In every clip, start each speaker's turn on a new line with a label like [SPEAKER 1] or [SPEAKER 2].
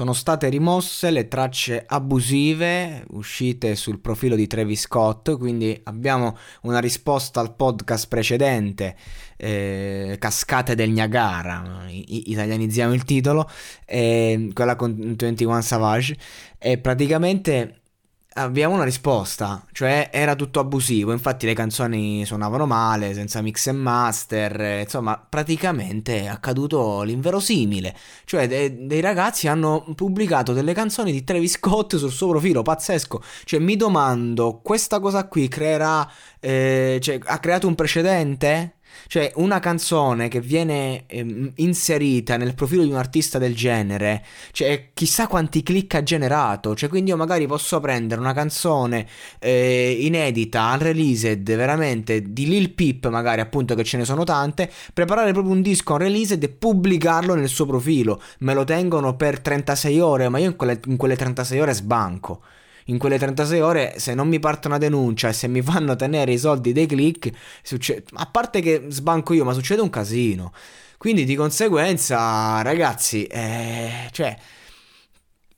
[SPEAKER 1] sono state rimosse le tracce abusive uscite sul profilo di Travis Scott, quindi abbiamo una risposta al podcast precedente, eh, Cascate del Niagara, I- italianizziamo il titolo, eh, quella con 21 Savage, e praticamente abbiamo una risposta, cioè era tutto abusivo, infatti le canzoni suonavano male, senza mix e master, insomma praticamente è accaduto l'inverosimile, cioè de- dei ragazzi hanno pubblicato delle canzoni di Travis Scott sul suo profilo, pazzesco, cioè mi domando, questa cosa qui creerà, eh, cioè ha creato un precedente? Cioè, una canzone che viene ehm, inserita nel profilo di un artista del genere, cioè, chissà quanti click ha generato. Cioè, quindi io magari posso prendere una canzone eh, inedita, unreleased, veramente, di Lil Peep, magari appunto che ce ne sono tante, preparare proprio un disco unreleased e pubblicarlo nel suo profilo. Me lo tengono per 36 ore, ma io in quelle, in quelle 36 ore sbanco in quelle 36 ore, se non mi parte una denuncia e se mi fanno tenere i soldi dei click, succede, a parte che sbanco io, ma succede un casino. Quindi di conseguenza, ragazzi, eh, cioè,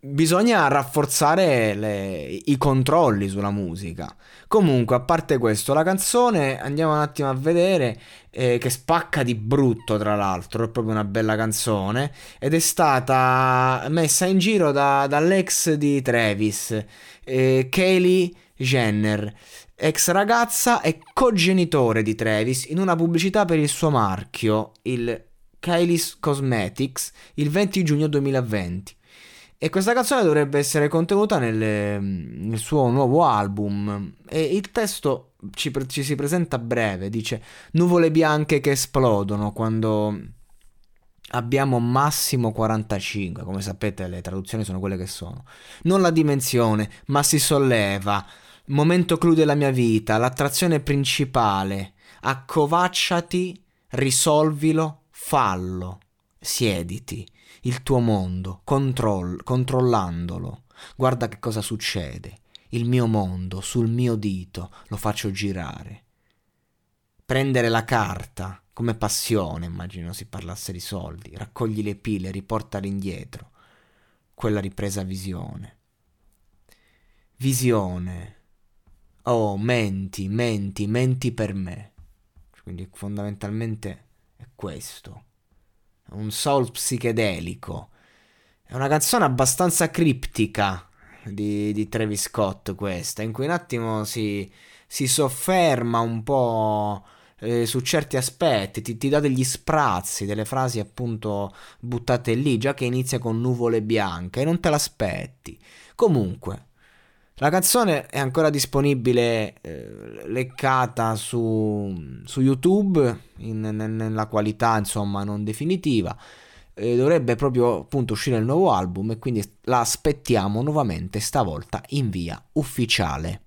[SPEAKER 1] bisogna rafforzare le, i controlli sulla musica. Comunque, a parte questo, la canzone andiamo un attimo a vedere eh, che spacca di brutto, tra l'altro, è proprio una bella canzone ed è stata messa in giro da, dall'ex di Travis, eh, Kaylee Jenner, ex ragazza e cogenitore di Travis, in una pubblicità per il suo marchio, il Kylie's Cosmetics, il 20 giugno 2020. E questa canzone dovrebbe essere contenuta nel, nel suo nuovo album. E il testo ci, ci, si presenta breve, dice nuvole bianche che esplodono quando abbiamo massimo 45, come sapete le traduzioni sono quelle che sono. Non la dimensione, ma si solleva. Momento clou della mia vita, l'attrazione principale. Accovacciati, risolvilo, fallo, siediti il tuo mondo, controll- controllandolo. Guarda che cosa succede. Il mio mondo sul mio dito lo faccio girare. Prendere la carta come passione, immagino si parlasse di soldi. Raccogli le pile, riportale indietro. Quella ripresa visione. Visione. Oh, menti, menti, menti per me. Quindi fondamentalmente è questo un soul psichedelico. È una canzone abbastanza criptica di, di Travis Scott questa, in cui un attimo si, si sofferma un po' eh, su certi aspetti, ti, ti, dà degli sprazzi, delle frasi appunto buttate lì, già che inizia con nuvole bianche e non te l'aspetti. Comunque, la canzone è ancora disponibile eh, leccata su, su YouTube in, nella qualità insomma non definitiva. Eh, dovrebbe proprio appunto uscire il nuovo album e quindi la aspettiamo nuovamente stavolta in via ufficiale.